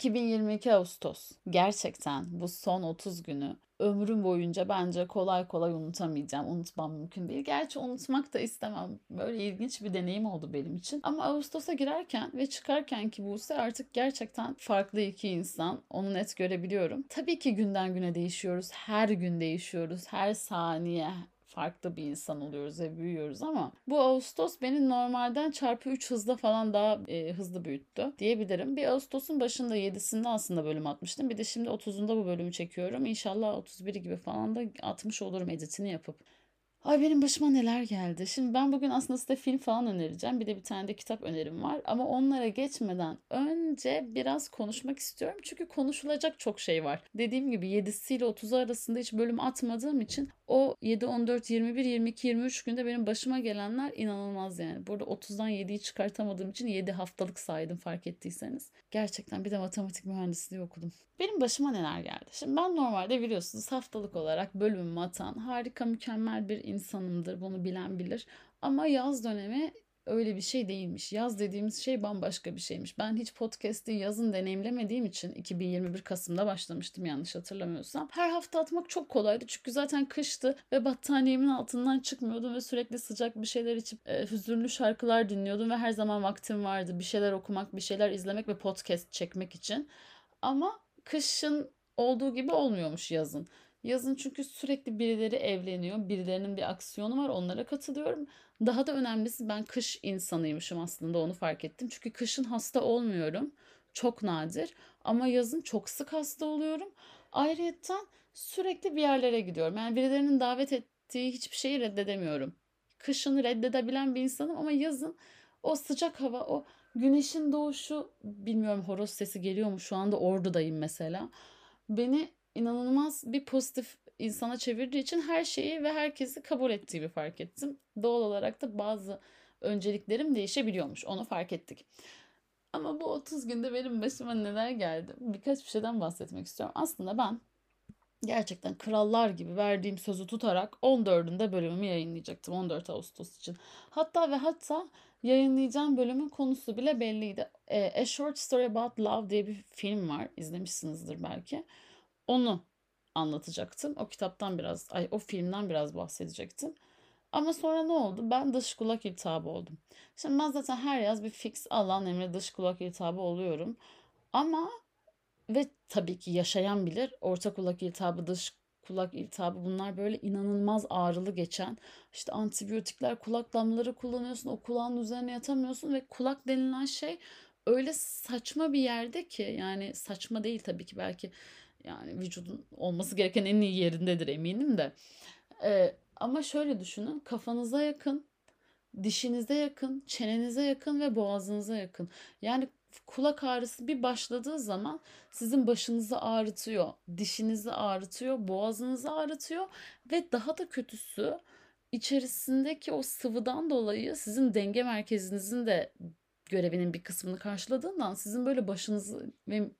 2022 Ağustos. Gerçekten bu son 30 günü ömrüm boyunca bence kolay kolay unutamayacağım. Unutmam mümkün değil. Gerçi unutmak da istemem. Böyle ilginç bir deneyim oldu benim için. Ama Ağustos'a girerken ve çıkarken ki Buse artık gerçekten farklı iki insan. Onu net görebiliyorum. Tabii ki günden güne değişiyoruz. Her gün değişiyoruz. Her saniye, farklı bir insan oluyoruz ve büyüyoruz ama bu Ağustos beni normalden çarpı 3 hızla falan daha e, hızlı büyüttü diyebilirim. Bir Ağustos'un başında 7'sinde aslında bölüm atmıştım. Bir de şimdi 30'unda bu bölümü çekiyorum. İnşallah 31 gibi falan da atmış olurum editini yapıp. Ay benim başıma neler geldi. Şimdi ben bugün aslında size film falan önereceğim. Bir de bir tane de kitap önerim var. Ama onlara geçmeden önce biraz konuşmak istiyorum. Çünkü konuşulacak çok şey var. Dediğim gibi 7'si ile 30'u arasında hiç bölüm atmadığım için o 7, 14, 21, 22, 23 günde benim başıma gelenler inanılmaz yani. Burada 30'dan 7'yi çıkartamadığım için 7 haftalık saydım fark ettiyseniz. Gerçekten bir de matematik mühendisliği okudum. Benim başıma neler geldi? Şimdi ben normalde biliyorsunuz haftalık olarak bölümümü atan harika mükemmel bir insanımdır. Bunu bilen bilir. Ama yaz dönemi öyle bir şey değilmiş. Yaz dediğimiz şey bambaşka bir şeymiş. Ben hiç podcast'i yazın deneyimlemediğim için 2021 Kasım'da başlamıştım yanlış hatırlamıyorsam. Her hafta atmak çok kolaydı çünkü zaten kıştı ve battaniyemin altından çıkmıyordum ve sürekli sıcak bir şeyler içip e, hüzünlü şarkılar dinliyordum ve her zaman vaktim vardı bir şeyler okumak, bir şeyler izlemek ve podcast çekmek için. Ama kışın olduğu gibi olmuyormuş yazın. Yazın çünkü sürekli birileri evleniyor. Birilerinin bir aksiyonu var. Onlara katılıyorum. Daha da önemlisi ben kış insanıymışım aslında onu fark ettim. Çünkü kışın hasta olmuyorum. Çok nadir. Ama yazın çok sık hasta oluyorum. Ayrıca sürekli bir yerlere gidiyorum. Yani birilerinin davet ettiği hiçbir şeyi reddedemiyorum. Kışın reddedebilen bir insanım ama yazın o sıcak hava, o güneşin doğuşu bilmiyorum horoz sesi geliyor mu? Şu anda Ordu'dayım mesela. Beni inanılmaz bir pozitif insana çevirdiği için her şeyi ve herkesi kabul ettiğimi fark ettim. Doğal olarak da bazı önceliklerim değişebiliyormuş. Onu fark ettik. Ama bu 30 günde benim başıma neler geldi? Birkaç bir şeyden bahsetmek istiyorum. Aslında ben gerçekten krallar gibi verdiğim sözü tutarak 14'ünde bölümümü yayınlayacaktım 14 Ağustos için. Hatta ve hatta yayınlayacağım bölümün konusu bile belliydi. A Short Story About Love diye bir film var. İzlemişsinizdir belki. Onu anlatacaktım. O kitaptan biraz, ay o filmden biraz bahsedecektim. Ama sonra ne oldu? Ben dış kulak iltihabı oldum. Şimdi ben zaten her yaz bir fix alan emre dış kulak iltihabı oluyorum. Ama ve tabii ki yaşayan bilir orta kulak iltihabı, dış kulak iltihabı bunlar böyle inanılmaz ağrılı geçen. İşte antibiyotikler, kulak damlaları kullanıyorsun, o kulağın üzerine yatamıyorsun ve kulak denilen şey öyle saçma bir yerde ki yani saçma değil tabii ki belki yani vücudun olması gereken en iyi yerindedir eminim de. Ee, ama şöyle düşünün kafanıza yakın, dişinize yakın, çenenize yakın ve boğazınıza yakın. Yani kulak ağrısı bir başladığı zaman sizin başınızı ağrıtıyor, dişinizi ağrıtıyor, boğazınızı ağrıtıyor ve daha da kötüsü içerisindeki o sıvıdan dolayı sizin denge merkezinizin de görevinin bir kısmını karşıladığından sizin böyle başınızı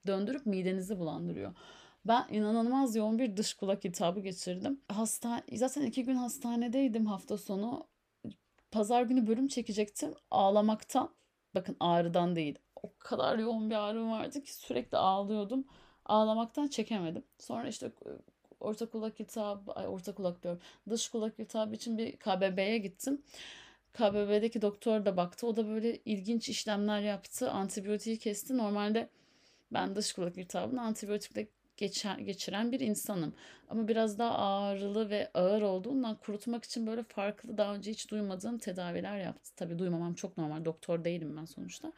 döndürüp midenizi bulandırıyor. Ben inanılmaz yoğun bir dış kulak iltihabı geçirdim. Hasta zaten iki gün hastanedeydim hafta sonu. Pazar günü bölüm çekecektim. Ağlamaktan, bakın ağrıdan değil. O kadar yoğun bir ağrım vardı ki sürekli ağlıyordum. Ağlamaktan çekemedim. Sonra işte e, orta kulak iltihabı, ay orta kulak diyorum. Dış kulak iltihabı için bir KBB'ye gittim. KBB'deki doktor da baktı. O da böyle ilginç işlemler yaptı. Antibiyotiği kesti. Normalde ben dış kulak iltihabını antibiyotikle geçer, geçiren bir insanım. Ama biraz daha ağrılı ve ağır olduğundan kurutmak için böyle farklı daha önce hiç duymadığım tedaviler yaptı. Tabii duymamam çok normal. Doktor değilim ben sonuçta.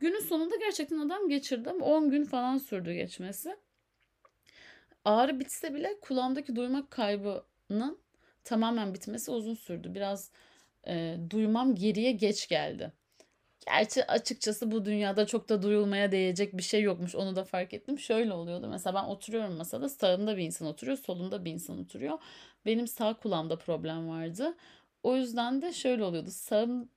Günün sonunda gerçekten adam geçirdim. 10 gün falan sürdü geçmesi. Ağrı bitse bile kulağımdaki duymak kaybının tamamen bitmesi uzun sürdü. Biraz e, duymam geriye geç geldi. Gerçi açıkçası bu dünyada çok da duyulmaya değecek bir şey yokmuş. Onu da fark ettim. Şöyle oluyordu. Mesela ben oturuyorum masada. Sağımda bir insan oturuyor. Solumda bir insan oturuyor. Benim sağ kulağımda problem vardı. O yüzden de şöyle oluyordu. Sağım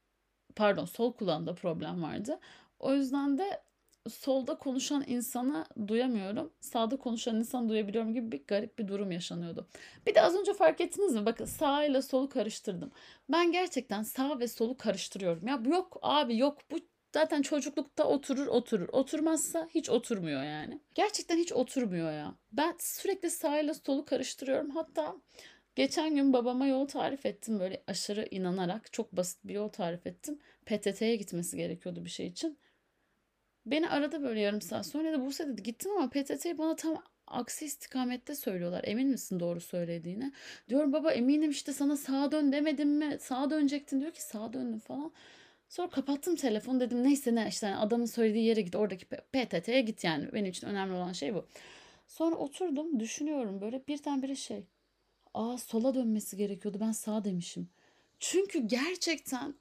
pardon sol kulağımda problem vardı. O yüzden de solda konuşan insanı duyamıyorum. Sağda konuşan insanı duyabiliyorum gibi bir garip bir durum yaşanıyordu. Bir de az önce fark ettiniz mi? Bakın sağ ile solu karıştırdım. Ben gerçekten sağ ve solu karıştırıyorum. Ya bu yok abi yok bu Zaten çocuklukta oturur oturur. Oturmazsa hiç oturmuyor yani. Gerçekten hiç oturmuyor ya. Ben sürekli sağıyla solu karıştırıyorum. Hatta geçen gün babama yol tarif ettim. Böyle aşırı inanarak çok basit bir yol tarif ettim. PTT'ye gitmesi gerekiyordu bir şey için. Beni aradı böyle yarım saat sonra da Buse dedi gittim ama PTT'yi bana tam aksi istikamette söylüyorlar. Emin misin doğru söylediğine? Diyorum baba eminim işte sana sağa dön demedim mi? Sağa dönecektin diyor ki sağa döndüm falan. Sonra kapattım telefonu dedim neyse ne işte adamın söylediği yere git oradaki PTT'ye git yani benim için önemli olan şey bu. Sonra oturdum düşünüyorum böyle birdenbire şey. Aa sola dönmesi gerekiyordu ben sağ demişim. Çünkü gerçekten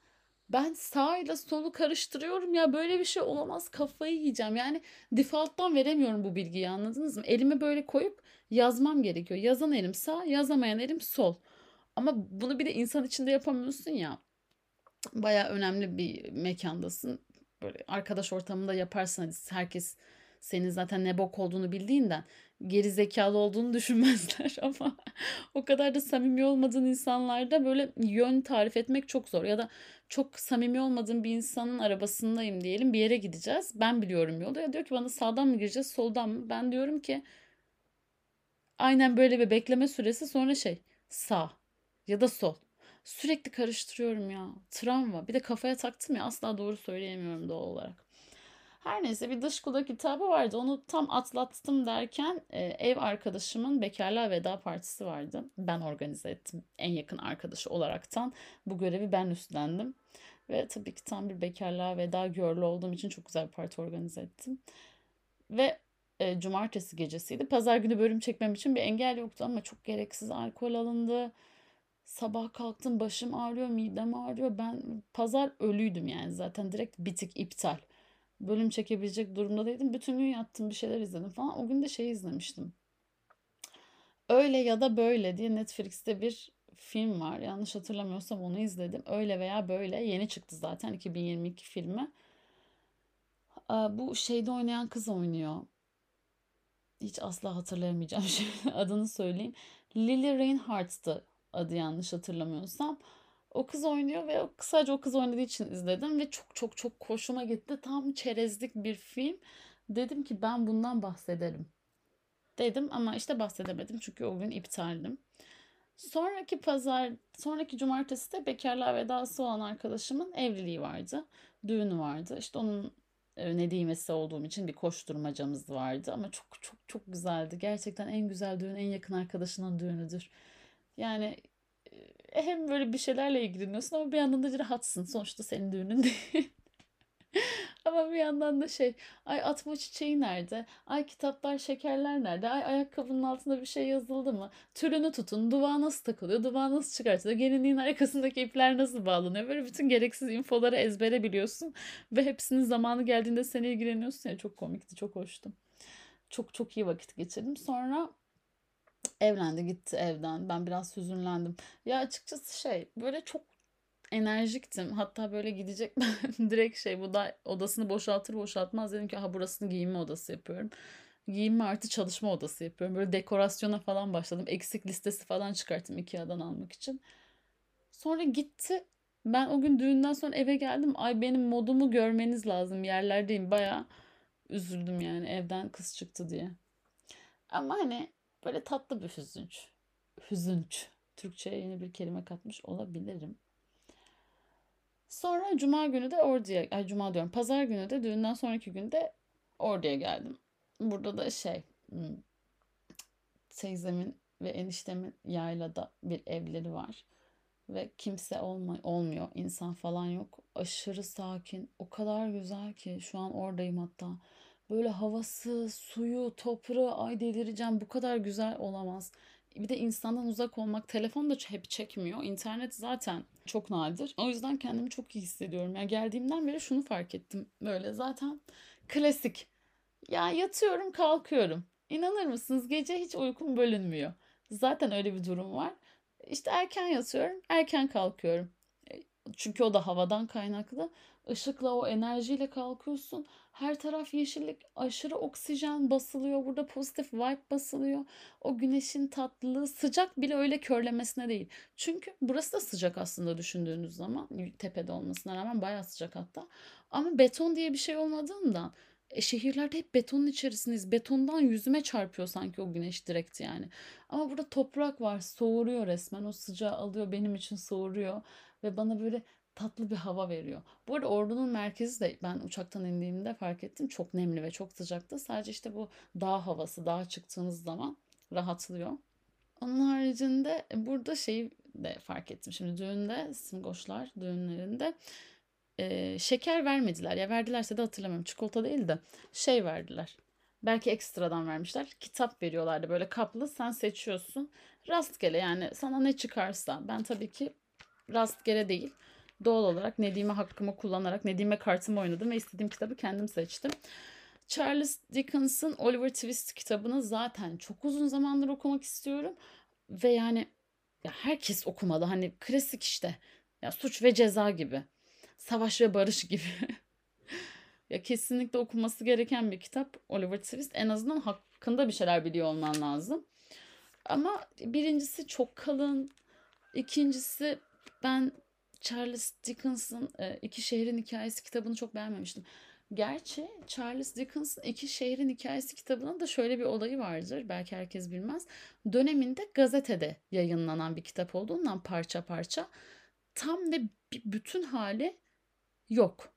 ben sağ ile solu karıştırıyorum ya böyle bir şey olamaz kafayı yiyeceğim. Yani default'tan veremiyorum bu bilgiyi anladınız mı? Elimi böyle koyup yazmam gerekiyor. Yazan elim sağ yazamayan elim sol. Ama bunu bir de insan içinde yapamıyorsun ya. Baya önemli bir mekandasın. Böyle arkadaş ortamında yaparsın hadi herkes senin zaten ne bok olduğunu bildiğinden geri zekalı olduğunu düşünmezler ama o kadar da samimi olmadığın insanlarda böyle yön tarif etmek çok zor ya da çok samimi olmadığım bir insanın arabasındayım diyelim bir yere gideceğiz ben biliyorum yolu ya diyor ki bana sağdan mı gireceğiz soldan mı ben diyorum ki aynen böyle bir bekleme süresi sonra şey sağ ya da sol sürekli karıştırıyorum ya travma bir de kafaya taktım ya asla doğru söyleyemiyorum doğal olarak her neyse bir dış kulak kitabı vardı. Onu tam atlattım derken e, ev arkadaşımın bekarlığa veda partisi vardı. Ben organize ettim. En yakın arkadaşı olaraktan bu görevi ben üstlendim. Ve tabii ki tam bir bekarlığa veda görlü olduğum için çok güzel bir parti organize ettim. Ve e, cumartesi gecesiydi. Pazar günü bölüm çekmem için bir engel yoktu ama çok gereksiz alkol alındı. Sabah kalktım başım ağrıyor, midem ağrıyor. Ben pazar ölüydüm yani zaten direkt bitik iptal bölüm çekebilecek durumda değildim. Bütün gün yattım bir şeyler izledim falan. O gün de şey izlemiştim. Öyle ya da böyle diye Netflix'te bir film var. Yanlış hatırlamıyorsam onu izledim. Öyle veya böyle yeni çıktı zaten 2022 filmi. Bu şeyde oynayan kız oynuyor. Hiç asla hatırlayamayacağım şey. Adını söyleyeyim. Lily Reinhardt'tı adı yanlış hatırlamıyorsam. O kız oynuyor ve sadece o kız oynadığı için izledim ve çok çok çok hoşuma gitti. Tam çerezlik bir film. Dedim ki ben bundan bahsederim. Dedim ama işte bahsedemedim çünkü o gün iptaldim. Sonraki pazar, sonraki cumartesi de bekarlığa vedası olan arkadaşımın evliliği vardı. Düğünü vardı. İşte onun e, nedimesi olduğum için bir koşturmacamız vardı ama çok çok çok güzeldi. Gerçekten en güzel düğün en yakın arkadaşının düğünüdür. Yani hem böyle bir şeylerle ilgileniyorsun ama bir yandan da rahatsın. Sonuçta senin düğünün değil. ama bir yandan da şey ay atma çiçeği nerede? Ay kitaplar şekerler nerede? Ay ayakkabının altında bir şey yazıldı mı? Türünü tutun. Duvağı nasıl takılıyor? Duvağı nasıl çıkartılıyor? Gelinliğin arkasındaki ipler nasıl bağlanıyor? Böyle bütün gereksiz infoları ezbere biliyorsun. Ve hepsinin zamanı geldiğinde seni ilgileniyorsun ya. Çok komikti. Çok hoştu. Çok çok iyi vakit geçirdim. Sonra Evlendi gitti evden. Ben biraz hüzünlendim. Ya açıkçası şey böyle çok enerjiktim. Hatta böyle gidecek direkt şey bu da odasını boşaltır boşaltmaz dedim ki ha burasını giyinme odası yapıyorum. Giyinme artı çalışma odası yapıyorum. Böyle dekorasyona falan başladım. Eksik listesi falan çıkarttım Ikea'dan almak için. Sonra gitti. Ben o gün düğünden sonra eve geldim. Ay benim modumu görmeniz lazım. Yerlerdeyim. Baya üzüldüm yani evden kız çıktı diye. Ama hani Böyle tatlı bir hüzünç. Hüzünç. Türkçe'ye yeni bir kelime katmış olabilirim. Sonra cuma günü de orduya, ay cuma diyorum, pazar günü de düğünden sonraki günde orduya geldim. Burada da şey, hmm, teyzemin ve eniştemin yaylada bir evleri var. Ve kimse olma, olmuyor, insan falan yok. Aşırı sakin, o kadar güzel ki şu an oradayım hatta. Böyle havası, suyu, toprağı ay delireceğim bu kadar güzel olamaz. Bir de insandan uzak olmak telefon da hep çekmiyor. İnternet zaten çok nadir. O yüzden kendimi çok iyi hissediyorum. Yani geldiğimden beri şunu fark ettim. Böyle zaten klasik. Ya yatıyorum kalkıyorum. İnanır mısınız gece hiç uykum bölünmüyor. Zaten öyle bir durum var. İşte erken yatıyorum, erken kalkıyorum. Çünkü o da havadan kaynaklı. Işıkla o enerjiyle kalkıyorsun. Her taraf yeşillik, aşırı oksijen basılıyor. Burada pozitif vibe basılıyor. O güneşin tatlılığı sıcak bile öyle körlemesine değil. Çünkü burası da sıcak aslında düşündüğünüz zaman. Tepede olmasına rağmen bayağı sıcak hatta. Ama beton diye bir şey olmadığından e, şehirlerde hep betonun içerisindeyiz. Betondan yüzüme çarpıyor sanki o güneş direkt yani. Ama burada toprak var. Soğuruyor resmen. O sıcağı alıyor benim için soğuruyor. Ve bana böyle tatlı bir hava veriyor. Bu arada Ordu'nun merkezi de ben uçaktan indiğimde fark ettim. Çok nemli ve çok sıcaktı. Sadece işte bu dağ havası, dağa çıktığınız zaman rahatlıyor. Onun haricinde burada şeyi de fark ettim. Şimdi düğünde, Simgoşlar düğünlerinde e, şeker vermediler. Ya verdilerse de hatırlamıyorum. Çikolata değil de şey verdiler. Belki ekstradan vermişler. Kitap veriyorlardı böyle kaplı. Sen seçiyorsun. Rastgele yani sana ne çıkarsa. Ben tabii ki rastgele değil. Doğal olarak Nedim'e hakkımı kullanarak Nedim'e kartımı oynadım ve istediğim kitabı kendim seçtim. Charles Dickens'ın Oliver Twist kitabını zaten çok uzun zamandır okumak istiyorum. Ve yani ya herkes okumalı. Hani klasik işte. Ya suç ve ceza gibi. Savaş ve Barış gibi. ya kesinlikle okunması gereken bir kitap Oliver Twist. En azından hakkında bir şeyler biliyor olman lazım. Ama birincisi çok kalın. İkincisi ben Charles Dickens'ın e, İki Şehrin Hikayesi kitabını çok beğenmemiştim. Gerçi Charles Dickens'ın İki Şehrin Hikayesi kitabının da şöyle bir olayı vardır. Belki herkes bilmez. Döneminde gazetede yayınlanan bir kitap olduğundan parça parça tam ve bütün hali yok.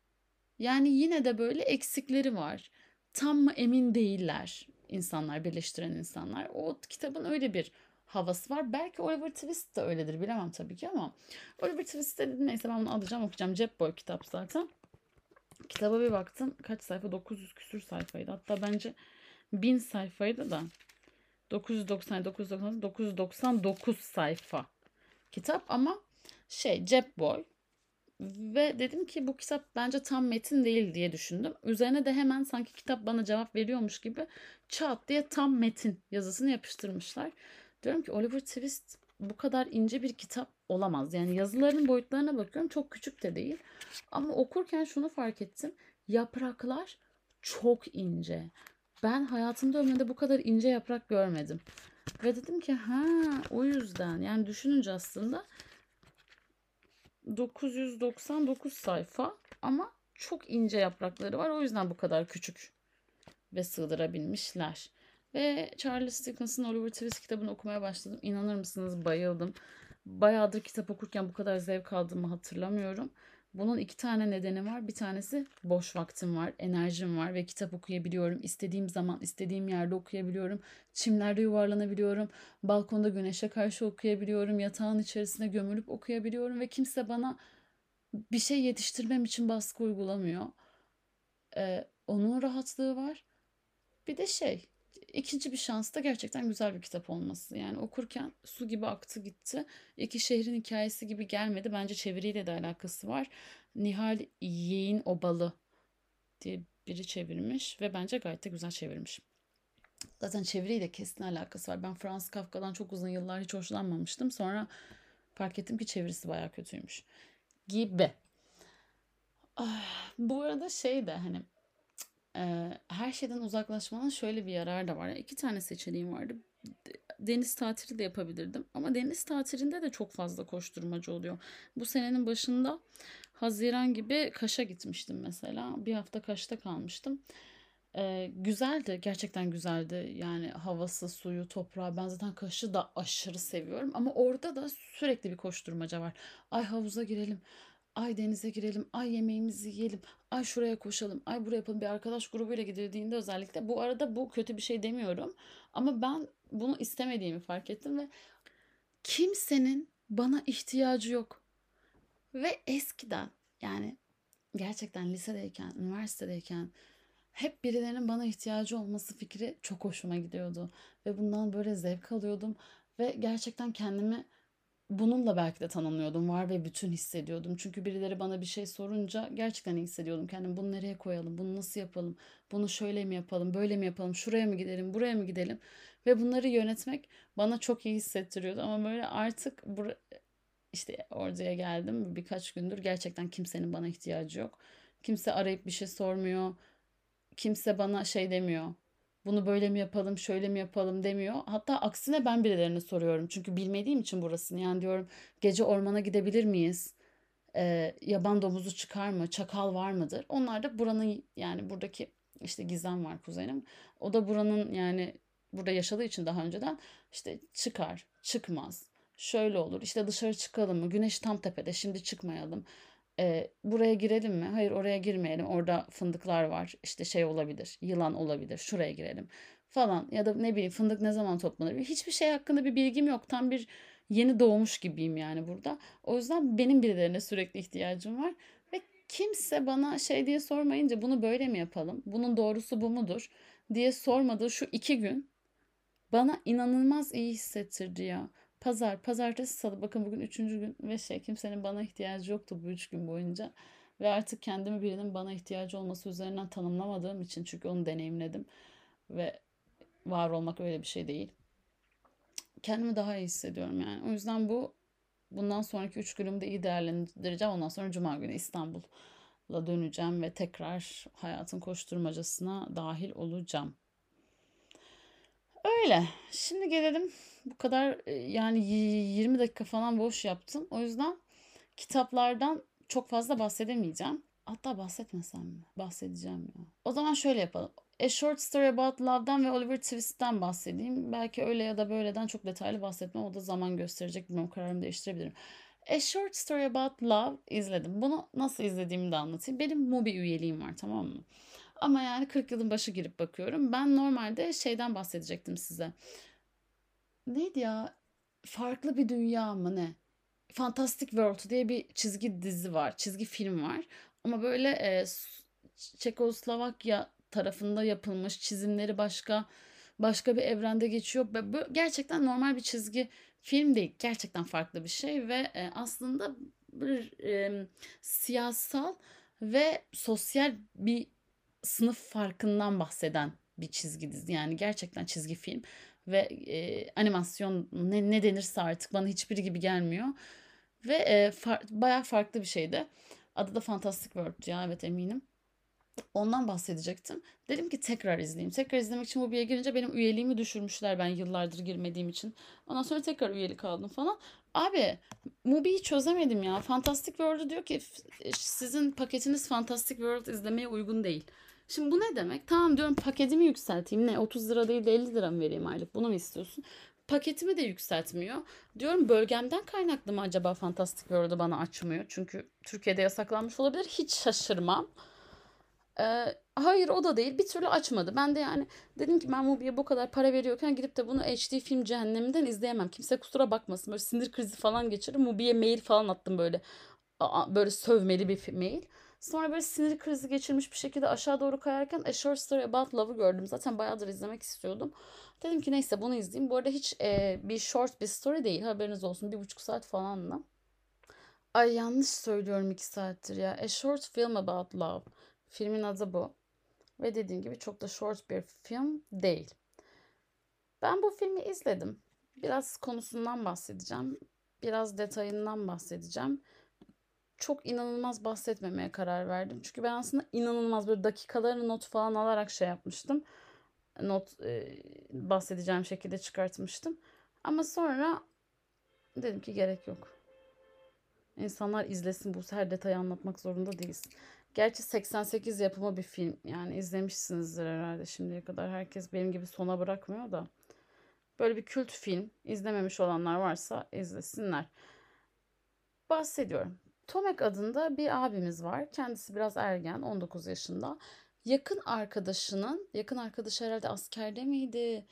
Yani yine de böyle eksikleri var. Tam mı emin değiller insanlar, birleştiren insanlar. O kitabın öyle bir havası var. Belki Oliver Twist de öyledir bilemem tabii ki ama Oliver Twist de dedim neyse ben bunu alacağım okuyacağım. Cep boy kitap zaten. Kitaba bir baktım kaç sayfa 900 küsür sayfaydı. Hatta bence 1000 sayfaydı da 990 990 999 sayfa kitap ama şey cep boy ve dedim ki bu kitap bence tam metin değil diye düşündüm. Üzerine de hemen sanki kitap bana cevap veriyormuş gibi çat diye tam metin yazısını yapıştırmışlar. Diyorum ki Oliver Twist bu kadar ince bir kitap olamaz. Yani yazıların boyutlarına bakıyorum çok küçük de değil. Ama okurken şunu fark ettim. Yapraklar çok ince. Ben hayatımda ömrümde bu kadar ince yaprak görmedim. Ve dedim ki ha o yüzden yani düşününce aslında 999 sayfa ama çok ince yaprakları var. O yüzden bu kadar küçük ve sığdırabilmişler. Ve Charles Dickens'ın Oliver Twist kitabını okumaya başladım. İnanır mısınız bayıldım. Bayağıdır kitap okurken bu kadar zevk aldığımı hatırlamıyorum. Bunun iki tane nedeni var. Bir tanesi boş vaktim var, enerjim var ve kitap okuyabiliyorum. İstediğim zaman, istediğim yerde okuyabiliyorum. Çimlerde yuvarlanabiliyorum. Balkonda güneşe karşı okuyabiliyorum. Yatağın içerisine gömülüp okuyabiliyorum ve kimse bana bir şey yetiştirmem için baskı uygulamıyor. Ee, onun rahatlığı var. Bir de şey, ikinci bir şans da gerçekten güzel bir kitap olması. Yani okurken su gibi aktı gitti. İki şehrin hikayesi gibi gelmedi. Bence çeviriyle de alakası var. Nihal Yeğin Obalı diye biri çevirmiş ve bence gayet de güzel çevirmiş. Zaten çeviriyle kesin alakası var. Ben Frans Kafka'dan çok uzun yıllar hiç hoşlanmamıştım. Sonra fark ettim ki çevirisi baya kötüymüş. Gibi. Ah, bu arada şey de hani her şeyden uzaklaşmanın şöyle bir yararı da var. Yani iki tane seçeneğim vardı. Deniz tatili de yapabilirdim. Ama deniz tatilinde de çok fazla koşturmacı oluyor. Bu senenin başında Haziran gibi Kaş'a gitmiştim mesela. Bir hafta Kaş'ta kalmıştım. Ee, güzeldi. Gerçekten güzeldi. Yani havası, suyu, toprağı. Ben zaten Kaş'ı da aşırı seviyorum. Ama orada da sürekli bir koşturmaca var. Ay havuza girelim ay denize girelim, ay yemeğimizi yiyelim, ay şuraya koşalım, ay buraya yapalım bir arkadaş grubuyla gidildiğinde özellikle. Bu arada bu kötü bir şey demiyorum ama ben bunu istemediğimi fark ettim ve kimsenin bana ihtiyacı yok. Ve eskiden yani gerçekten lisedeyken, üniversitedeyken hep birilerinin bana ihtiyacı olması fikri çok hoşuma gidiyordu. Ve bundan böyle zevk alıyordum. Ve gerçekten kendimi bununla belki de tanımlıyordum. Var ve bütün hissediyordum. Çünkü birileri bana bir şey sorunca gerçekten hissediyordum. Kendim bunu nereye koyalım? Bunu nasıl yapalım? Bunu şöyle mi yapalım? Böyle mi yapalım? Şuraya mı gidelim? Buraya mı gidelim? Ve bunları yönetmek bana çok iyi hissettiriyordu. Ama böyle artık işte oraya geldim birkaç gündür gerçekten kimsenin bana ihtiyacı yok. Kimse arayıp bir şey sormuyor. Kimse bana şey demiyor. Bunu böyle mi yapalım, şöyle mi yapalım demiyor. Hatta aksine ben birilerine soruyorum. Çünkü bilmediğim için burasını. Yani diyorum gece ormana gidebilir miyiz? Ee, yaban domuzu çıkar mı? Çakal var mıdır? Onlar da buranın yani buradaki işte Gizem var kuzenim. O da buranın yani burada yaşadığı için daha önceden işte çıkar, çıkmaz. Şöyle olur. İşte dışarı çıkalım mı? Güneş tam tepede. Şimdi çıkmayalım. Ee, buraya girelim mi? Hayır oraya girmeyelim. Orada fındıklar var. İşte şey olabilir. Yılan olabilir. Şuraya girelim falan. Ya da ne bileyim fındık ne zaman toplanır? Hiçbir şey hakkında bir bilgim yok. Tam bir yeni doğmuş gibiyim yani burada. O yüzden benim birilerine sürekli ihtiyacım var. Ve kimse bana şey diye sormayınca bunu böyle mi yapalım? Bunun doğrusu bu mudur? diye sormadığı şu iki gün bana inanılmaz iyi hissettirdi ya. Pazar, pazartesi, salı bakın bugün üçüncü gün ve şey kimsenin bana ihtiyacı yoktu bu üç gün boyunca. Ve artık kendimi birinin bana ihtiyacı olması üzerinden tanımlamadığım için çünkü onu deneyimledim. Ve var olmak öyle bir şey değil. Kendimi daha iyi hissediyorum yani. O yüzden bu bundan sonraki üç günümü de iyi değerlendireceğim. Ondan sonra cuma günü İstanbul'a döneceğim ve tekrar hayatın koşturmacasına dahil olacağım. Öyle. Şimdi gelelim bu kadar e, yani 20 dakika falan boş yaptım. O yüzden kitaplardan çok fazla bahsedemeyeceğim. Hatta bahsetmesem mi? Bahsedeceğim ya. O zaman şöyle yapalım. A Short Story About Love'dan ve Oliver Twist'ten bahsedeyim. Belki öyle ya da böyleden çok detaylı bahsetmem. O da zaman gösterecek. Bilmem kararımı değiştirebilirim. A Short Story About Love izledim. Bunu nasıl izlediğimi de anlatayım. Benim Mubi üyeliğim var tamam mı? Ama yani 40 yılın başı girip bakıyorum. Ben normalde şeyden bahsedecektim size. Neydi ya? Farklı bir dünya mı ne? Fantastic World diye bir çizgi dizi var. Çizgi film var. Ama böyle e, Çekoslovakya tarafında yapılmış. Çizimleri başka başka bir evrende geçiyor. Gerçekten normal bir çizgi film değil. Gerçekten farklı bir şey ve e, aslında bir e, siyasal ve sosyal bir sınıf farkından bahseden bir çizgi dizi. Yani gerçekten çizgi film ve e, animasyon ne, ne denirse artık bana hiçbiri gibi gelmiyor. Ve e, far, bayağı farklı bir şeydi. Adı da Fantastic World ya evet eminim. Ondan bahsedecektim. Dedim ki tekrar izleyeyim. Tekrar izlemek için Mubi'ye girince benim üyeliğimi düşürmüşler ben yıllardır girmediğim için. Ondan sonra tekrar üyelik aldım falan. Abi Mubi'yi çözemedim ya. Fantastic World'u diyor ki sizin paketiniz Fantastic World izlemeye uygun değil. Şimdi bu ne demek? Tamam diyorum paketimi yükselteyim. Ne 30 lira değil de 50 lira mı vereyim aylık? Bunu mu istiyorsun? Paketimi de yükseltmiyor. Diyorum bölgemden kaynaklı mı acaba Fantastic World'u bana açmıyor? Çünkü Türkiye'de yasaklanmış olabilir. Hiç şaşırmam. Ee, hayır o da değil. Bir türlü açmadı. Ben de yani dedim ki ben Mubi'ye bu kadar para veriyorken gidip de bunu HD film cehenneminden izleyemem. Kimse kusura bakmasın. Böyle sinir krizi falan geçirir. Mubi'ye mail falan attım böyle. Böyle sövmeli bir mail. Sonra böyle sinir krizi geçirmiş bir şekilde aşağı doğru kayarken A Short Story About Love'ı gördüm. Zaten bayağıdır izlemek istiyordum. Dedim ki neyse bunu izleyeyim. Bu arada hiç e, bir short bir story değil. Haberiniz olsun. Bir buçuk saat falan da. Ay yanlış söylüyorum iki saattir ya. A Short Film About Love. Filmin adı bu. Ve dediğim gibi çok da short bir film değil. Ben bu filmi izledim. Biraz konusundan bahsedeceğim. Biraz detayından bahsedeceğim çok inanılmaz bahsetmemeye karar verdim. Çünkü ben aslında inanılmaz böyle dakikalarını not falan alarak şey yapmıştım. Not e, bahsedeceğim şekilde çıkartmıştım. Ama sonra dedim ki gerek yok. İnsanlar izlesin bu her detayı anlatmak zorunda değiliz. Gerçi 88 yapımı bir film. Yani izlemişsinizdir herhalde şimdiye kadar. Herkes benim gibi sona bırakmıyor da. Böyle bir kült film. izlememiş olanlar varsa izlesinler. Bahsediyorum. Tomek adında bir abimiz var. Kendisi biraz ergen, 19 yaşında. Yakın arkadaşının, yakın arkadaşı herhalde askerde miydi?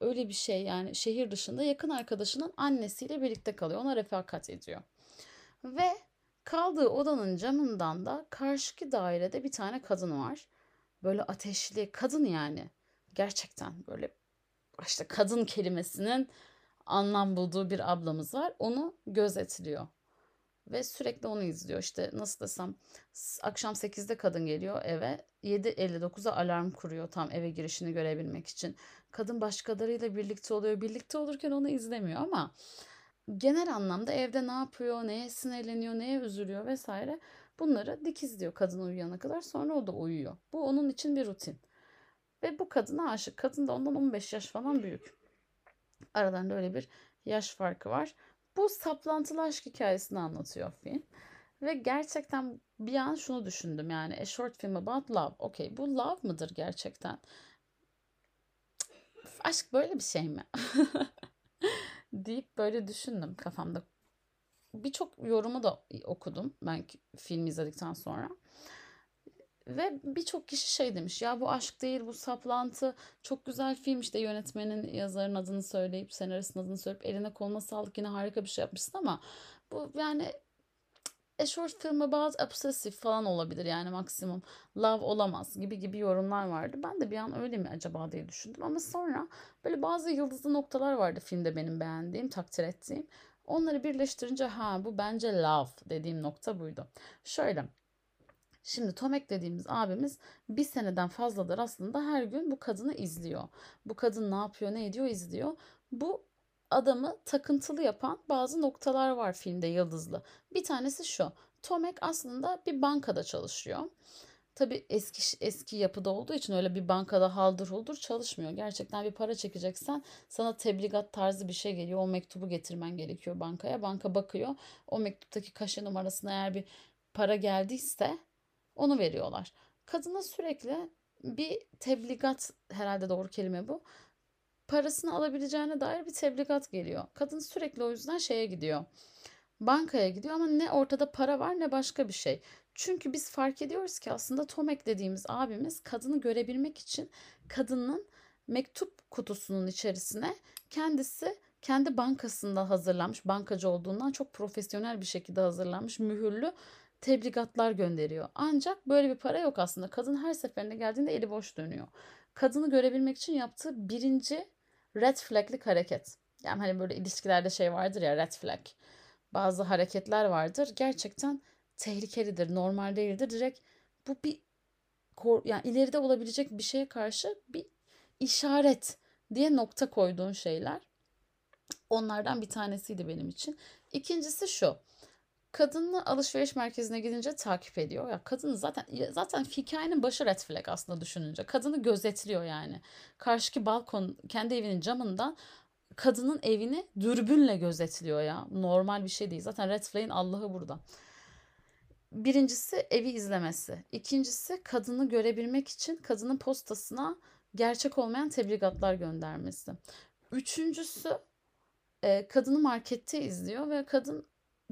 Öyle bir şey yani şehir dışında yakın arkadaşının annesiyle birlikte kalıyor. Ona refakat ediyor. Ve kaldığı odanın camından da karşıki dairede bir tane kadın var. Böyle ateşli kadın yani. Gerçekten böyle işte kadın kelimesinin anlam bulduğu bir ablamız var. Onu gözetliyor. Ve sürekli onu izliyor. İşte nasıl desem akşam 8'de kadın geliyor eve. 7.59'a alarm kuruyor tam eve girişini görebilmek için. Kadın başkalarıyla birlikte oluyor. Birlikte olurken onu izlemiyor ama genel anlamda evde ne yapıyor, neye sinirleniyor, neye üzülüyor vesaire bunları dikizliyor kadın uyuyana kadar. Sonra o da uyuyor. Bu onun için bir rutin. Ve bu kadına aşık. Kadın da ondan 15 yaş falan büyük. Aralarında öyle bir yaş farkı var. Bu saplantılı aşk hikayesini anlatıyor film. Ve gerçekten bir an şunu düşündüm yani a short film about love. Okey bu love mıdır gerçekten? Aşk böyle bir şey mi? deyip böyle düşündüm kafamda. Birçok yorumu da okudum ben film izledikten sonra. Ve birçok kişi şey demiş ya bu aşk değil bu saplantı çok güzel film işte yönetmenin yazarın adını söyleyip senaristin adını söyleyip eline koluna sağlık yine harika bir şey yapmışsın ama bu yani a short film about obsessive falan olabilir yani maksimum love olamaz gibi gibi yorumlar vardı. Ben de bir an öyle mi acaba diye düşündüm ama sonra böyle bazı yıldızlı noktalar vardı filmde benim beğendiğim, takdir ettiğim. Onları birleştirince ha bu bence love dediğim nokta buydu. Şöyle Şimdi Tomek dediğimiz abimiz bir seneden fazladır aslında her gün bu kadını izliyor. Bu kadın ne yapıyor, ne ediyor izliyor. Bu adamı takıntılı yapan bazı noktalar var filmde Yıldızlı. Bir tanesi şu. Tomek aslında bir bankada çalışıyor. Tabii eski eski yapıda olduğu için öyle bir bankada haldır huldur çalışmıyor. Gerçekten bir para çekeceksen sana tebligat tarzı bir şey geliyor. O mektubu getirmen gerekiyor bankaya. Banka bakıyor. O mektuptaki kaşe numarasına eğer bir para geldiyse onu veriyorlar. Kadına sürekli bir tebligat herhalde doğru kelime bu. Parasını alabileceğine dair bir tebligat geliyor. Kadın sürekli o yüzden şeye gidiyor. Bankaya gidiyor ama ne ortada para var ne başka bir şey. Çünkü biz fark ediyoruz ki aslında Tomek dediğimiz abimiz kadını görebilmek için kadının mektup kutusunun içerisine kendisi kendi bankasında hazırlanmış, bankacı olduğundan çok profesyonel bir şekilde hazırlanmış mühürlü tebligatlar gönderiyor. Ancak böyle bir para yok aslında. Kadın her seferinde geldiğinde eli boş dönüyor. Kadını görebilmek için yaptığı birinci red flag'lik hareket. Yani hani böyle ilişkilerde şey vardır ya red flag. Bazı hareketler vardır. Gerçekten tehlikelidir, normal değildir. Direkt bu bir yani ileride olabilecek bir şeye karşı bir işaret diye nokta koyduğun şeyler. Onlardan bir tanesiydi benim için. İkincisi şu. Kadını alışveriş merkezine gidince takip ediyor. Ya kadın zaten zaten hikayenin başı red flag aslında düşününce. Kadını gözetliyor yani. Karşıki balkon kendi evinin camından kadının evini dürbünle gözetliyor ya. Normal bir şey değil. Zaten red flag'in Allah'ı burada. Birincisi evi izlemesi. İkincisi kadını görebilmek için kadının postasına gerçek olmayan tebligatlar göndermesi. Üçüncüsü e, kadını markette izliyor ve kadın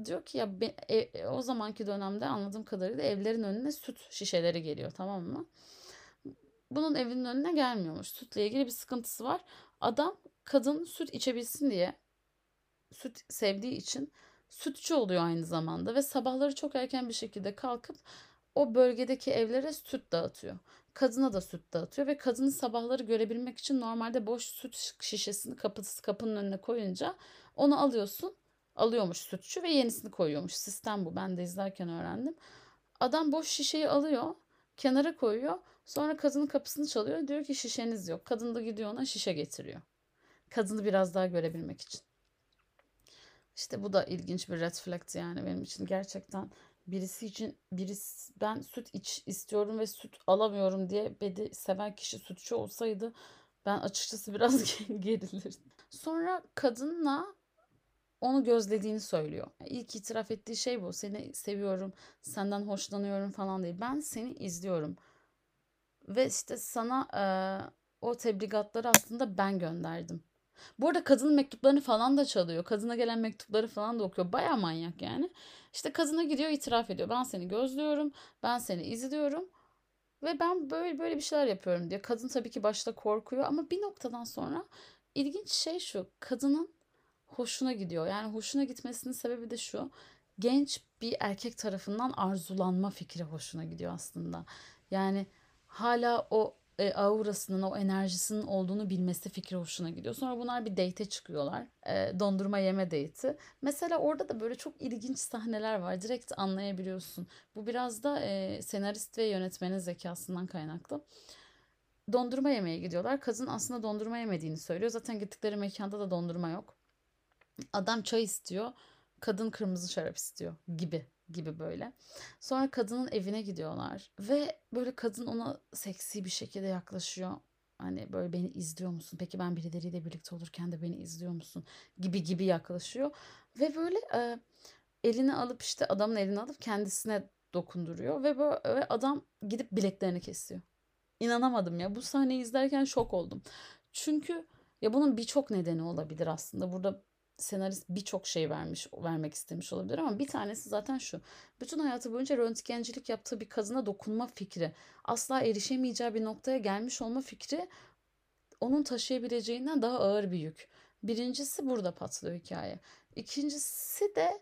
diyor ki ya be, e, o zamanki dönemde anladığım kadarıyla evlerin önüne süt şişeleri geliyor tamam mı? Bunun evinin önüne gelmiyormuş. Sütle ilgili bir sıkıntısı var. Adam kadın süt içebilsin diye süt sevdiği için sütçü oluyor aynı zamanda ve sabahları çok erken bir şekilde kalkıp o bölgedeki evlere süt dağıtıyor. Kadına da süt dağıtıyor ve kadını sabahları görebilmek için normalde boş süt şişesini kapısı kapının önüne koyunca onu alıyorsun alıyormuş sütçü ve yenisini koyuyormuş. Sistem bu. Ben de izlerken öğrendim. Adam boş şişeyi alıyor, kenara koyuyor. Sonra kadının kapısını çalıyor. Diyor ki şişeniz yok. Kadın da gidiyor ona şişe getiriyor. Kadını biraz daha görebilmek için. İşte bu da ilginç bir red flag'ti yani benim için. Gerçekten birisi için birisi ben süt iç istiyorum ve süt alamıyorum diye beni seven kişi sütçü olsaydı ben açıkçası biraz gerilirdim. Sonra kadınla onu gözlediğini söylüyor. İlk itiraf ettiği şey bu. Seni seviyorum, senden hoşlanıyorum falan değil. Ben seni izliyorum. Ve işte sana e, o tebligatları aslında ben gönderdim. Bu arada kadının mektuplarını falan da çalıyor. Kadına gelen mektupları falan da okuyor. Baya manyak yani. İşte kadına gidiyor itiraf ediyor. Ben seni gözlüyorum. Ben seni izliyorum. Ve ben böyle böyle bir şeyler yapıyorum diye. Kadın tabii ki başta korkuyor ama bir noktadan sonra ilginç şey şu. Kadının hoşuna gidiyor. Yani hoşuna gitmesinin sebebi de şu. Genç bir erkek tarafından arzulanma fikri hoşuna gidiyor aslında. Yani hala o e, aurasının, o enerjisinin olduğunu bilmesi fikri hoşuna gidiyor. Sonra bunlar bir date çıkıyorlar. E, dondurma yeme date'i. Mesela orada da böyle çok ilginç sahneler var. Direkt anlayabiliyorsun. Bu biraz da e, senarist ve yönetmenin zekasından kaynaklı. Dondurma yemeye gidiyorlar. Kadın aslında dondurma yemediğini söylüyor. Zaten gittikleri mekanda da dondurma yok. Adam çay istiyor. Kadın kırmızı şarap istiyor gibi gibi böyle. Sonra kadının evine gidiyorlar ve böyle kadın ona seksi bir şekilde yaklaşıyor. Hani böyle beni izliyor musun? Peki ben birileriyle birlikte olurken de beni izliyor musun? Gibi gibi yaklaşıyor. Ve böyle e, elini alıp işte adamın elini alıp kendisine dokunduruyor ve böyle ve adam gidip bileklerini kesiyor. İnanamadım ya. Bu sahneyi izlerken şok oldum. Çünkü ya bunun birçok nedeni olabilir aslında. Burada senarist birçok şey vermiş, vermek istemiş olabilir ama bir tanesi zaten şu. Bütün hayatı boyunca röntgencilik yaptığı bir kadına dokunma fikri, asla erişemeyeceği bir noktaya gelmiş olma fikri onun taşıyabileceğinden daha ağır bir yük. Birincisi burada patlıyor hikaye. İkincisi de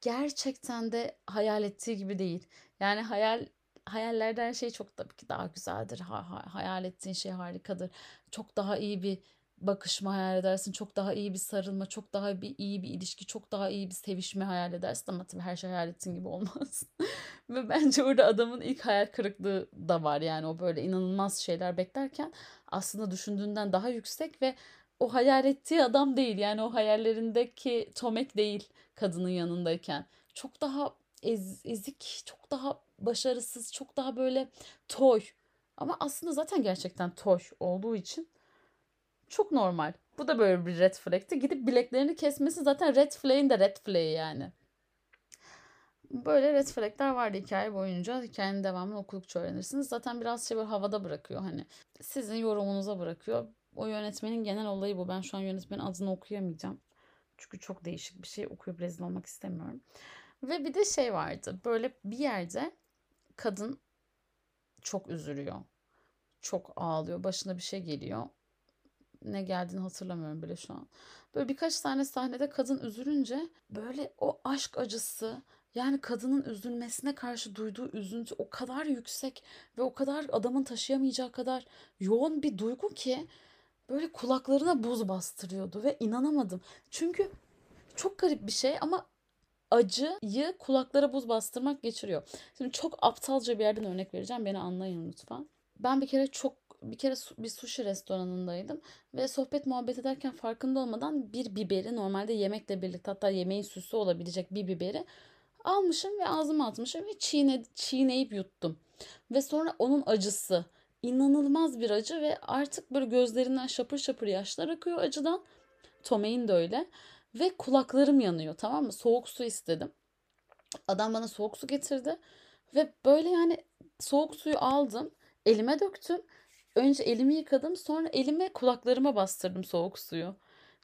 gerçekten de hayal ettiği gibi değil. Yani hayal hayallerde her şey çok tabii ki daha güzeldir. Ha, ha- hayal ettiğin şey harikadır. Çok daha iyi bir bakışma hayal edersin. Çok daha iyi bir sarılma, çok daha bir iyi bir ilişki, çok daha iyi bir sevişme hayal edersin ama tabii her şey hayal ettiğin gibi olmaz. Ve bence orada adamın ilk hayal kırıklığı da var. Yani o böyle inanılmaz şeyler beklerken aslında düşündüğünden daha yüksek ve o hayal ettiği adam değil. Yani o hayallerindeki Tomek değil kadının yanındayken. Çok daha ez- ezik, çok daha başarısız, çok daha böyle toy. Ama aslında zaten gerçekten toy olduğu için çok normal. Bu da böyle bir red flag'ti. Gidip bileklerini kesmesi zaten red flag'in de red flag'i yani. Böyle red flag'ler vardı hikaye boyunca. Hikayenin devamını okudukça öğrenirsiniz. Zaten biraz şey böyle havada bırakıyor hani. Sizin yorumunuza bırakıyor. O yönetmenin genel olayı bu. Ben şu an yönetmenin adını okuyamayacağım. Çünkü çok değişik bir şey okuyup rezil olmak istemiyorum. Ve bir de şey vardı. Böyle bir yerde kadın çok üzülüyor. Çok ağlıyor. Başına bir şey geliyor. Ne geldiğini hatırlamıyorum bile şu an. Böyle birkaç tane sahnede kadın üzülünce böyle o aşk acısı yani kadının üzülmesine karşı duyduğu üzüntü o kadar yüksek ve o kadar adamın taşıyamayacağı kadar yoğun bir duygu ki böyle kulaklarına buz bastırıyordu ve inanamadım. Çünkü çok garip bir şey ama acıyı kulaklara buz bastırmak geçiriyor. Şimdi çok aptalca bir yerden örnek vereceğim. Beni anlayın lütfen. Ben bir kere çok bir kere bir sushi restoranındaydım ve sohbet muhabbet ederken farkında olmadan bir biberi normalde yemekle birlikte hatta yemeğin süsü olabilecek bir biberi almışım ve ağzıma atmışım ve çiğne, çiğneyip yuttum. Ve sonra onun acısı inanılmaz bir acı ve artık böyle gözlerinden şapır şapır yaşlar akıyor acıdan. Tomei'nin de öyle. Ve kulaklarım yanıyor tamam mı? Soğuk su istedim. Adam bana soğuk su getirdi. Ve böyle yani soğuk suyu aldım. Elime döktüm. Önce elimi yıkadım. Sonra elime kulaklarıma bastırdım soğuk suyu.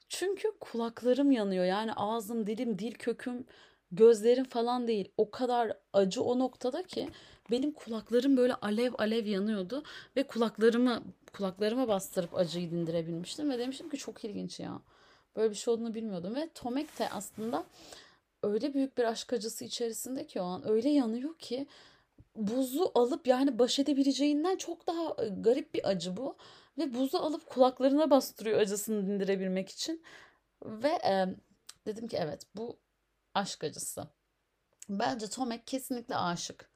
Çünkü kulaklarım yanıyor. Yani ağzım, dilim, dil köküm, gözlerim falan değil. O kadar acı o noktada ki benim kulaklarım böyle alev alev yanıyordu ve kulaklarımı kulaklarıma bastırıp acıyı dindirebilmiştim ve demiştim ki çok ilginç ya. Böyle bir şey olduğunu bilmiyordum ve Tomek de aslında öyle büyük bir aşk acısı içerisinde ki o an öyle yanıyor ki buzu alıp yani baş edebileceğinden çok daha e, garip bir acı bu. Ve buzu alıp kulaklarına bastırıyor acısını dindirebilmek için. Ve e, dedim ki evet bu aşk acısı. Bence Tomek kesinlikle aşık.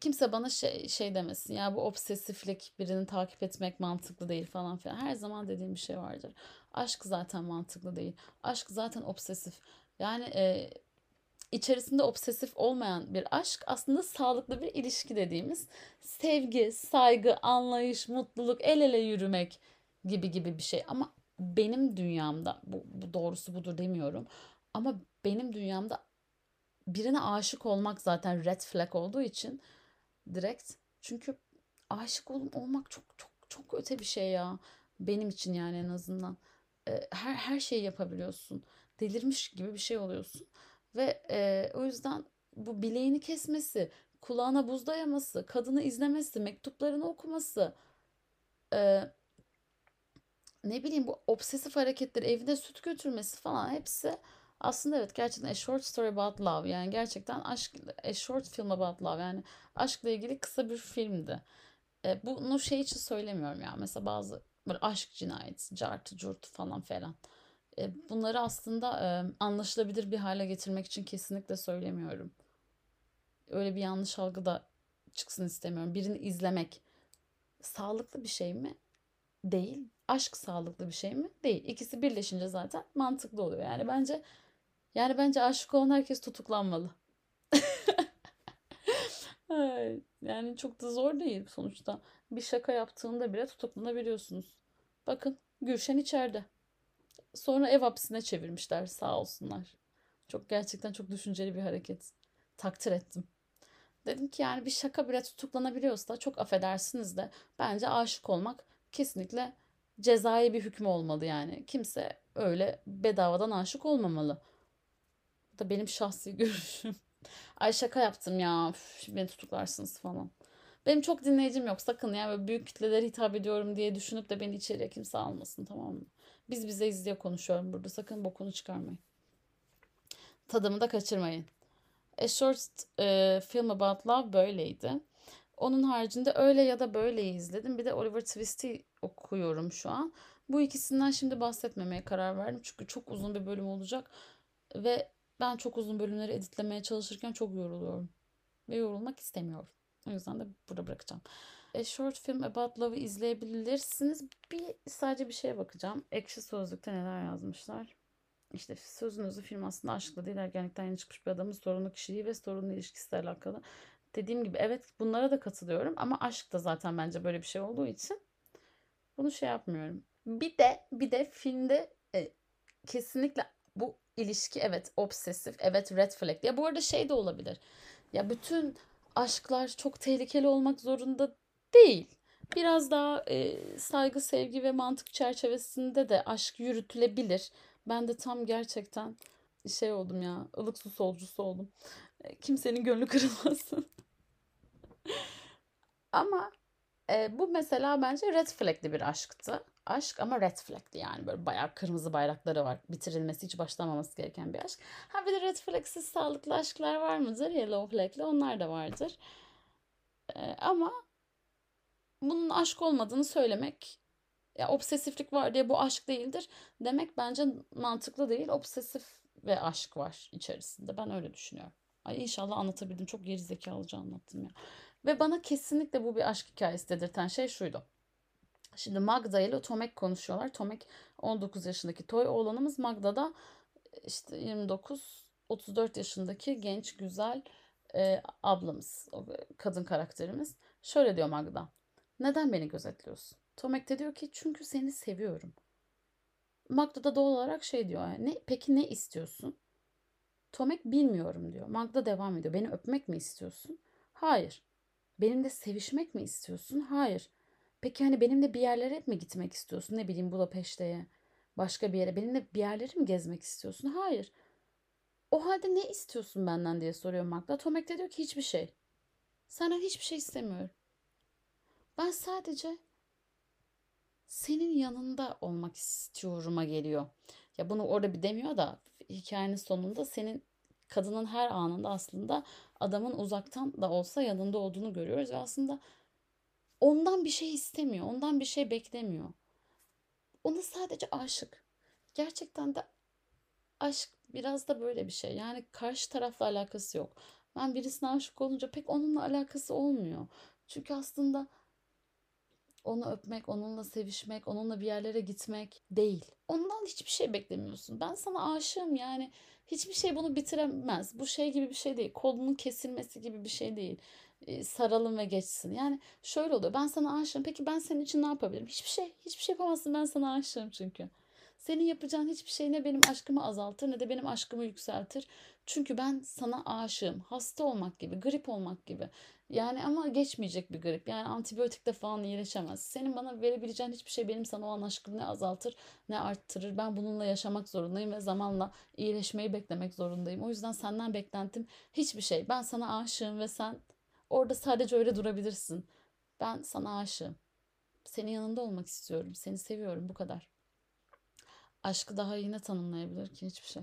Kimse bana şey, şey demesin ya bu obsesiflik birini takip etmek mantıklı değil falan filan. Her zaman dediğim bir şey vardır. Aşk zaten mantıklı değil. Aşk zaten obsesif. Yani e, içerisinde obsesif olmayan bir aşk aslında sağlıklı bir ilişki dediğimiz sevgi, saygı, anlayış, mutluluk, el ele yürümek gibi gibi bir şey. Ama benim dünyamda bu, bu doğrusu budur demiyorum. Ama benim dünyamda birine aşık olmak zaten red flag olduğu için direkt çünkü aşık ol- olmak çok çok çok öte bir şey ya. Benim için yani en azından. Her her şeyi yapabiliyorsun. Delirmiş gibi bir şey oluyorsun. Ve e, o yüzden bu bileğini kesmesi, kulağına buz dayaması, kadını izlemesi, mektuplarını okuması, e, ne bileyim bu obsesif hareketleri, evine süt götürmesi falan hepsi aslında evet gerçekten A Short Story About Love yani gerçekten aşk, A Short Film About Love yani aşkla ilgili kısa bir filmdi. E, bunu şey için söylemiyorum ya mesela bazı böyle aşk cinayeti, cartı curtu falan falan. E, bunları aslında e, anlaşılabilir bir hale getirmek için kesinlikle söylemiyorum. Öyle bir yanlış algı da çıksın istemiyorum. Birini izlemek sağlıklı bir şey mi? Değil. Aşk sağlıklı bir şey mi? Değil. İkisi birleşince zaten mantıklı oluyor. Yani bence yani bence aşık olan herkes tutuklanmalı. Yani çok da zor değil sonuçta. Bir şaka yaptığında bile tutuklanabiliyorsunuz. Bakın Gülşen içeride. Sonra ev hapsine çevirmişler sağ olsunlar. Çok gerçekten çok düşünceli bir hareket. Takdir ettim. Dedim ki yani bir şaka bile tutuklanabiliyorsa çok affedersiniz de bence aşık olmak kesinlikle cezai bir hüküm olmalı yani. Kimse öyle bedavadan aşık olmamalı. Bu da benim şahsi görüşüm. Ay şaka yaptım ya. Üf, beni tutuklarsınız falan. Benim çok dinleyicim yok. Sakın ya böyle büyük kitlelere hitap ediyorum diye düşünüp de beni içeriye kimse almasın tamam mı? Biz bizeyiz diye konuşuyorum burada. Sakın bokunu çıkarmayın. Tadımı da kaçırmayın. A Short e, Film About Love böyleydi. Onun haricinde öyle ya da böyleyi izledim. Bir de Oliver Twist'i okuyorum şu an. Bu ikisinden şimdi bahsetmemeye karar verdim. Çünkü çok uzun bir bölüm olacak. Ve ben çok uzun bölümleri editlemeye çalışırken çok yoruluyorum. Ve yorulmak istemiyorum. O yüzden de burada bırakacağım. A Short Film About Love'ı izleyebilirsiniz. Bir sadece bir şeye bakacağım. Ekşi Sözlük'te neler yazmışlar. İşte sözün özü film aslında aşkla değil ergenlikten yeni çıkmış bir adamın sorunlu kişiliği ve sorunlu ilişkisiyle alakalı. Dediğim gibi evet bunlara da katılıyorum ama aşk da zaten bence böyle bir şey olduğu için bunu şey yapmıyorum. Bir de bir de filmde e, kesinlikle bu ilişki evet obsesif, evet red flag. Ya bu arada şey de olabilir. Ya bütün aşklar çok tehlikeli olmak zorunda değil. Biraz daha e, saygı, sevgi ve mantık çerçevesinde de aşk yürütülebilir. Ben de tam gerçekten şey oldum ya, ılık su solcusu oldum. E, Kimsenin gönlü kırılmasın. Ama e, bu mesela bence red flag'li bir aşktı. Aşk ama red flag'li yani böyle bayağı kırmızı bayrakları var. Bitirilmesi hiç başlamaması gereken bir aşk. Ha bir de red flag'siz sağlıklı aşklar var mıdır? Yellow flag'li onlar da vardır. E, ama bunun aşk olmadığını söylemek ya obsesiflik var diye bu aşk değildir demek bence mantıklı değil. Obsesif ve aşk var içerisinde. Ben öyle düşünüyorum. Ay inşallah anlatabildim. Çok geri zekalıca anlattım ya. Ve bana kesinlikle bu bir aşk hikayesi dedirten şey şuydu. Şimdi Magda ile Tomek konuşuyorlar. Tomek 19 yaşındaki toy oğlanımız. Magda da işte 29 34 yaşındaki genç güzel e, ablamız. Kadın karakterimiz. Şöyle diyor Magda. Neden beni gözetliyorsun? Tomek de diyor ki çünkü seni seviyorum. Magda da doğal olarak şey diyor. Ne, peki ne istiyorsun? Tomek bilmiyorum diyor. Magda devam ediyor. Beni öpmek mi istiyorsun? Hayır. Benimle sevişmek mi istiyorsun? Hayır. Peki hani benimle bir yerlere mi gitmek istiyorsun? Ne bileyim Budapeşte'ye, başka bir yere. Benimle bir yerleri mi gezmek istiyorsun? Hayır. O halde ne istiyorsun benden diye soruyor Magda. Tomek de diyor ki hiçbir şey. Senden hiçbir şey istemiyorum. Ben sadece senin yanında olmak istiyorum'a geliyor. Ya bunu orada bir demiyor da hikayenin sonunda senin kadının her anında aslında adamın uzaktan da olsa yanında olduğunu görüyoruz ve aslında ondan bir şey istemiyor, ondan bir şey beklemiyor. Ona sadece aşık. Gerçekten de aşk biraz da böyle bir şey. Yani karşı tarafla alakası yok. Ben birisine aşık olunca pek onunla alakası olmuyor. Çünkü aslında onu öpmek, onunla sevişmek, onunla bir yerlere gitmek değil. Ondan hiçbir şey beklemiyorsun. Ben sana aşığım yani. Hiçbir şey bunu bitiremez. Bu şey gibi bir şey değil. Kolunun kesilmesi gibi bir şey değil. Ee, saralım ve geçsin. Yani şöyle oluyor. Ben sana aşığım. Peki ben senin için ne yapabilirim? Hiçbir şey. Hiçbir şey yapamazsın. Ben sana aşığım çünkü. Senin yapacağın hiçbir şey ne benim aşkımı azaltır ne de benim aşkımı yükseltir. Çünkü ben sana aşığım. Hasta olmak gibi, grip olmak gibi. Yani ama geçmeyecek bir grip. Yani antibiyotikle falan iyileşemez. Senin bana verebileceğin hiçbir şey benim sana olan aşkımı ne azaltır ne arttırır. Ben bununla yaşamak zorundayım ve zamanla iyileşmeyi beklemek zorundayım. O yüzden senden beklentim hiçbir şey. Ben sana aşığım ve sen orada sadece öyle durabilirsin. Ben sana aşığım. Senin yanında olmak istiyorum. Seni seviyorum bu kadar. Aşkı daha iyi ne tanımlayabilir ki hiçbir şey.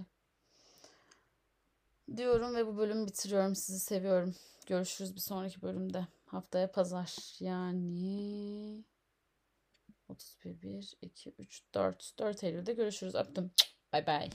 Diyorum ve bu bölümü bitiriyorum. Sizi seviyorum. Görüşürüz bir sonraki bölümde. Haftaya pazar. Yani 31, 1, 2, 3, 4. 4 Eylül'de görüşürüz. Öptüm. Bay bay.